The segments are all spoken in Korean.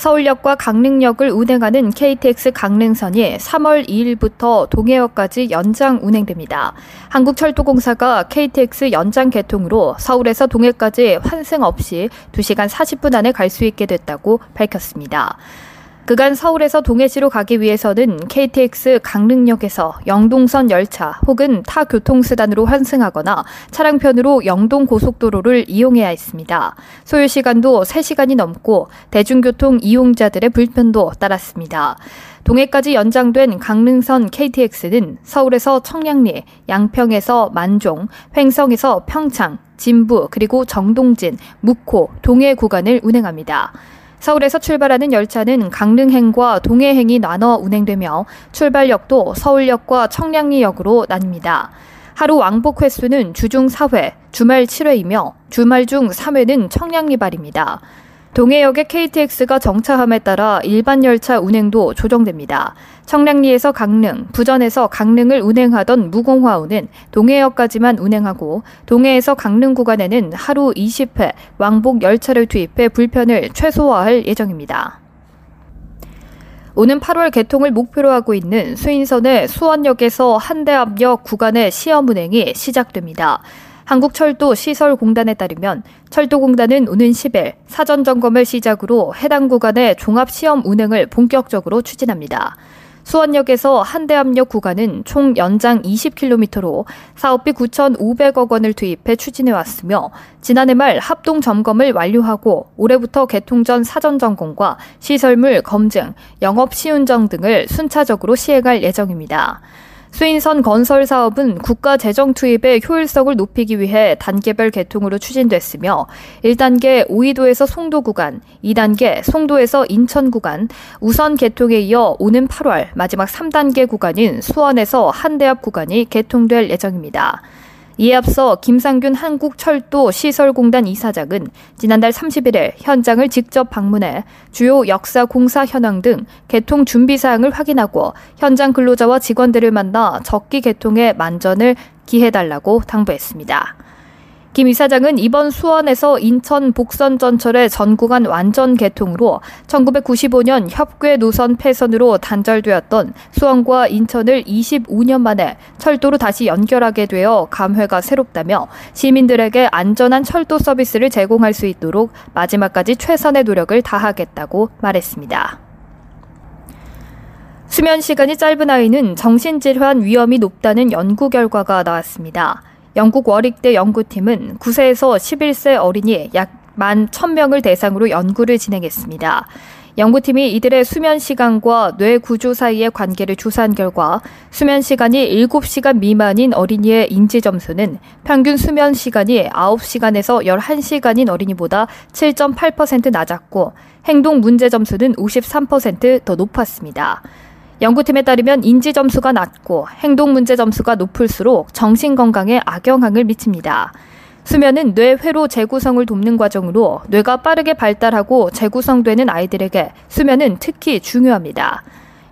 서울역과 강릉역을 운행하는 KTX 강릉선이 3월 2일부터 동해역까지 연장 운행됩니다. 한국철도공사가 KTX 연장 개통으로 서울에서 동해까지 환승 없이 2시간 40분 안에 갈 수 있게 됐다고 밝혔습니다. 그간 서울에서 동해시로 가기 위해서는 KTX 강릉역에서 영동선 열차 혹은 타 교통수단으로 환승하거나 차량편으로 영동 고속도로를 이용해야 했습니다. 소요 시간도 3시간이 넘고 대중교통 이용자들의 불편도 따랐습니다. 동해까지 연장된 강릉선 KTX는 서울에서 청량리, 양평에서 만종, 횡성에서 평창, 진부, 그리고 정동진, 묵호, 동해 구간을 운행합니다. 서울에서 출발하는 열차는 강릉행과 동해행이 나눠 운행되며 출발역도 서울역과 청량리역으로 나뉩니다. 하루 왕복 횟수는 주중 4회, 주말 7회이며 주말 중 3회는 청량리발입니다. 동해역의 KTX가 정차함에 따라 일반 열차 운행도 조정됩니다. 청량리에서 강릉, 부전에서 강릉을 운행하던 무공화호는 동해역까지만 운행하고 동해에서 강릉 구간에는 하루 20회 왕복 열차를 투입해 불편을 최소화할 예정입니다. 오는 8월 개통을 목표로 하고 있는 수인선의 수원역에서 한대암역 구간의 시험 운행이 시작됩니다. 한국철도 시설공단에 따르면 철도공단은 오는 10일 사전 점검을 시작으로 해당 구간의 종합 시험 운행을 본격적으로 추진합니다. 수원역에서 한대암역 구간은 총 연장 20km로 사업비 9,500억 원을 투입해 추진해 왔으며 지난해 말 합동 점검을 완료하고 올해부터 개통 전 사전 점검과 시설물 검증, 영업 시운정 등을 순차적으로 시행할 예정입니다. 수인선 건설 사업은 국가 재정 투입의 효율성을 높이기 위해 단계별 개통으로 추진됐으며 1단계 오이도에서 송도 구간, 2단계 송도에서 인천 구간, 우선 개통에 이어 오는 8월 마지막 3단계 구간인 수원에서 한대앞 구간이 개통될 예정입니다. 이에 앞서 김상균 한국철도 시설공단 이사장은 지난달 31일 현장을 직접 방문해 주요 역사 공사 현황 등 개통 준비 사항을 확인하고 현장 근로자와 직원들을 만나 적기 개통에 만전을 기해달라고 당부했습니다. 김 이사장은 이번 수원에서 인천 복선 전철의 전구간 완전 개통으로 1995년 협궤 노선 폐선으로 단절되었던 수원과 인천을 25년 만에 철도로 다시 연결하게 되어 감회가 새롭다며 시민들에게 안전한 철도 서비스를 제공할 수 있도록 마지막까지 최선의 노력을 다하겠다고 말했습니다. 수면 시간이 짧은 아이는 정신질환 위험이 높다는 연구 결과가 나왔습니다. 영국 워릭대 연구팀은 9세에서 11세 어린이 약 1만 1000명을 대상으로 연구를 진행했습니다. 연구팀이 이들의 수면 시간과 뇌 구조 사이의 관계를 조사한 결과 수면 시간이 7시간 미만인 어린이의 인지 점수는 평균 수면 시간이 9시간에서 11시간인 어린이보다 7.8% 낮았고 행동 문제 점수는 53%더 높았습니다. 연구팀에 따르면 인지 점수가 낮고 행동 문제 점수가 높을수록 정신 건강에 악영향을 미칩니다. 수면은 뇌 회로 재구성을 돕는 과정으로 뇌가 빠르게 발달하고 재구성되는 아이들에게 수면은 특히 중요합니다.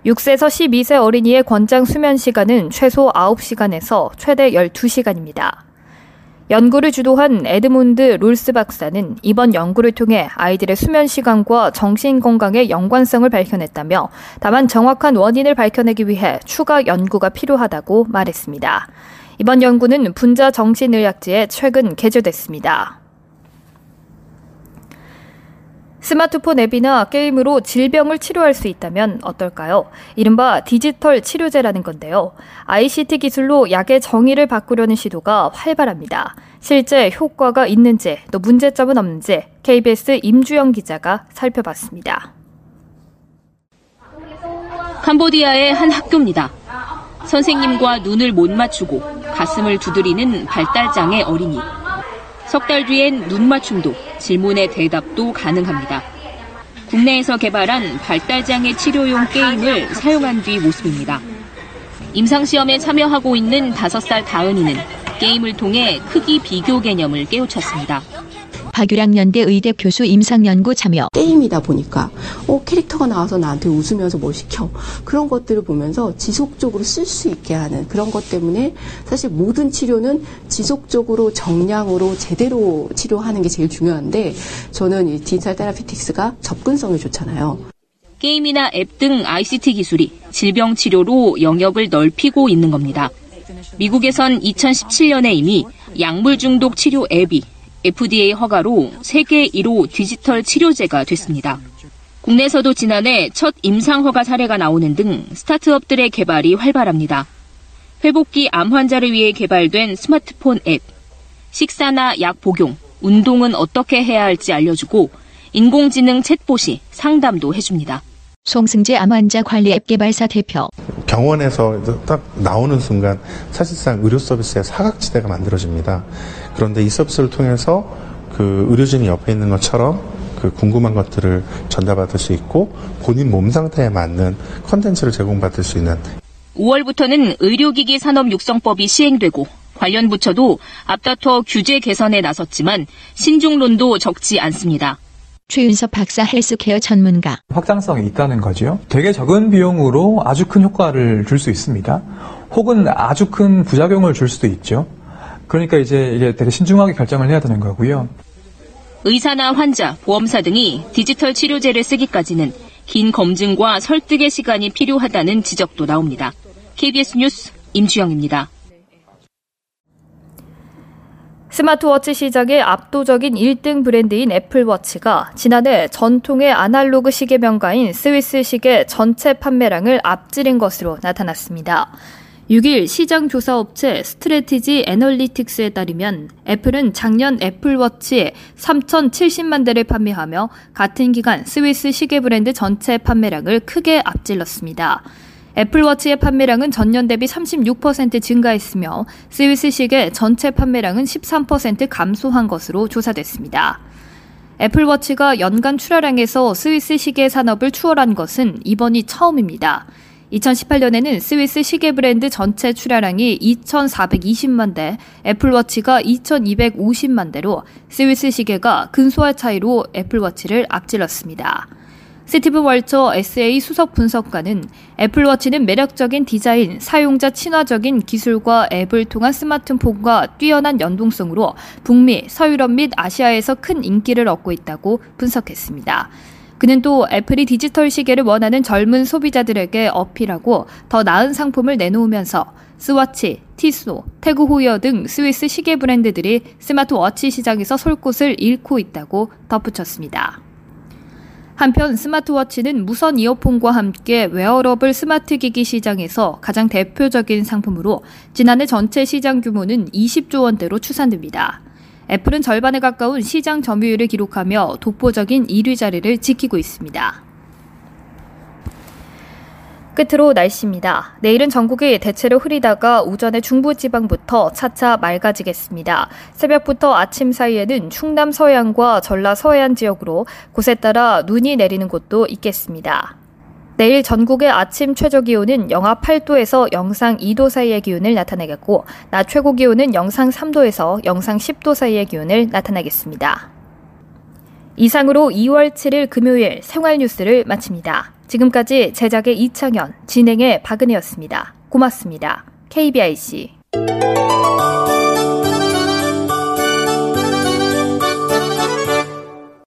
6세에서 12세 어린이의 권장 수면 시간은 최소 9시간에서 최대 12시간입니다. 연구를 주도한 에드문드 롤스 박사는 이번 연구를 통해 아이들의 수면 시간과 정신 건강의 연관성을 밝혀냈다며 다만 정확한 원인을 밝혀내기 위해 추가 연구가 필요하다고 말했습니다. 이번 연구는 분자 정신의학지에 최근 개조됐습니다. 스마트폰 앱이나 게임으로 질병을 치료할 수 있다면 어떨까요? 이른바 디지털 치료제라는 건데요. ICT 기술로 약의 정의를 바꾸려는 시도가 활발합니다. 실제 효과가 있는지 또 문제점은 없는지 KBS 임주영 기자가 살펴봤습니다. 캄보디아의 한 학교입니다. 선생님과 눈을 못 맞추고 가슴을 두드리는 발달장애 어린이. 석 달 뒤엔 눈 맞춤도 질문에 대답도 가능합니다. 국내에서 개발한 발달장애 치료용 게임을 사용한 뒤 모습입니다. 임상시험에 참여하고 있는 5살 다은이는 게임을 통해 크기 비교 개념을 깨우쳤습니다. 박유락연대 의대 교수 임상연구 참여. 게임이다 보니까 어 캐릭터가 나와서 나한테 웃으면서 뭘 시켜 그런 것들을 보면서 지속적으로 쓸 수 있게 하는 그런 것 때문에 사실 모든 치료는 지속적으로 정량으로 제대로 치료하는 게 제일 중요한데 저는 이 디지털 테라피틱스가 접근성이 좋잖아요. 게임이나 앱 등 ICT 기술이 질병 치료로 영역을 넓히고 있는 겁니다. 미국에선 2017년에 이미 약물 중독 치료 앱이 FDA 허가로 세계 1호 디지털 치료제가 됐습니다. 국내에서도 지난해 첫 임상 허가 사례가 나오는 등 스타트업들의 개발이 활발합니다. 회복기 암 환자를 위해 개발된 스마트폰 앱, 식사나 약 복용, 운동은 어떻게 해야 할지 알려주고 인공지능 챗봇이 상담도 해줍니다. 송승재 암환자 관리 앱 개발사 대표. 병원에서 딱 나오는 순간 사실상 의료 서비스의 사각지대가 만들어집니다. 그런데 이 서비스를 통해서 그 의료진이 옆에 있는 것처럼 그 궁금한 것들을 전달받을 수 있고 본인 몸 상태에 맞는 컨텐츠를 제공받을 수 있는 5월부터는 의료기기 산업 육성법이 시행되고 관련 부처도 앞다퉈 규제 개선에 나섰지만 신중론도 적지 않습니다. 최윤석 박사 헬스케어 전문가. 확장성이 있다는 거죠. 되게 적은 비용으로 아주 큰 효과를 줄 수 있습니다. 혹은 아주 큰 부작용을 줄 수도 있죠. 그러니까 이제 이게 되게 신중하게 결정을 해야 되는 거고요. 의사나 환자, 보험사 등이 디지털 치료제를 쓰기까지는 긴 검증과 설득의 시간이 필요하다는 지적도 나옵니다. KBS 뉴스 임주영입니다. 스마트워치 시장의 압도적인 1등 브랜드인 애플워치가 지난해 전통의 아날로그 시계 명가인 스위스 시계 전체 판매량을 앞지른 것으로 나타났습니다. 6일 시장 조사 업체 스트레티지 애널리틱스에 따르면 애플은 작년 애플워치 3,070만 대를 판매하며 같은 기간 스위스 시계 브랜드 전체 판매량을 크게 앞질렀습니다. 애플워치의 판매량은 전년 대비 36% 증가했으며 스위스 시계 전체 판매량은 13% 감소한 것으로 조사됐습니다. 애플워치가 연간 출하량에서 스위스 시계 산업을 추월한 것은 이번이 처음입니다. 2018년에는 스위스 시계 브랜드 전체 출하량이 2,420만 대, 애플워치가 2,250만 대로 스위스 시계가 근소한 차이로 애플워치를 앞질렀습니다. 스티브 월처 SA 수석 분석가는 애플워치는 매력적인 디자인, 사용자 친화적인 기술과 앱을 통한 스마트폰과 뛰어난 연동성으로 북미, 서유럽 및 아시아에서 큰 인기를 얻고 있다고 분석했습니다. 그는 또 애플이 디지털 시계를 원하는 젊은 소비자들에게 어필하고 더 나은 상품을 내놓으면서 스와치, 티소, 태그 호이어 등 스위스 시계 브랜드들이 스마트워치 시장에서 설 곳을 잃고 있다고 덧붙였습니다. 한편 스마트워치는 무선 이어폰과 함께 웨어러블 스마트 기기 시장에서 가장 대표적인 상품으로 지난해 전체 시장 규모는 20조 원대로 추산됩니다. 애플은 절반에 가까운 시장 점유율을 기록하며 독보적인 1위 자리를 지키고 있습니다. 끝으로 날씨입니다. 내일은 전국이 대체로 흐리다가 오전에 중부지방부터 차차 맑아지겠습니다. 새벽부터 아침 사이에는 충남 서해안과 전라 서해안 지역으로 곳에 따라 눈이 내리는 곳도 있겠습니다. 내일 전국의 아침 최저 기온은 영하 8도에서 영상 2도 사이의 기온을 나타내겠고, 낮 최고 기온은 영상 3도에서 영상 10도 사이의 기온을 나타내겠습니다. 이상으로 2월 7일 금요일 생활 뉴스를 마칩니다. 지금까지 제작의 이창현, 진행의 박은혜였습니다. 고맙습니다. KBIC.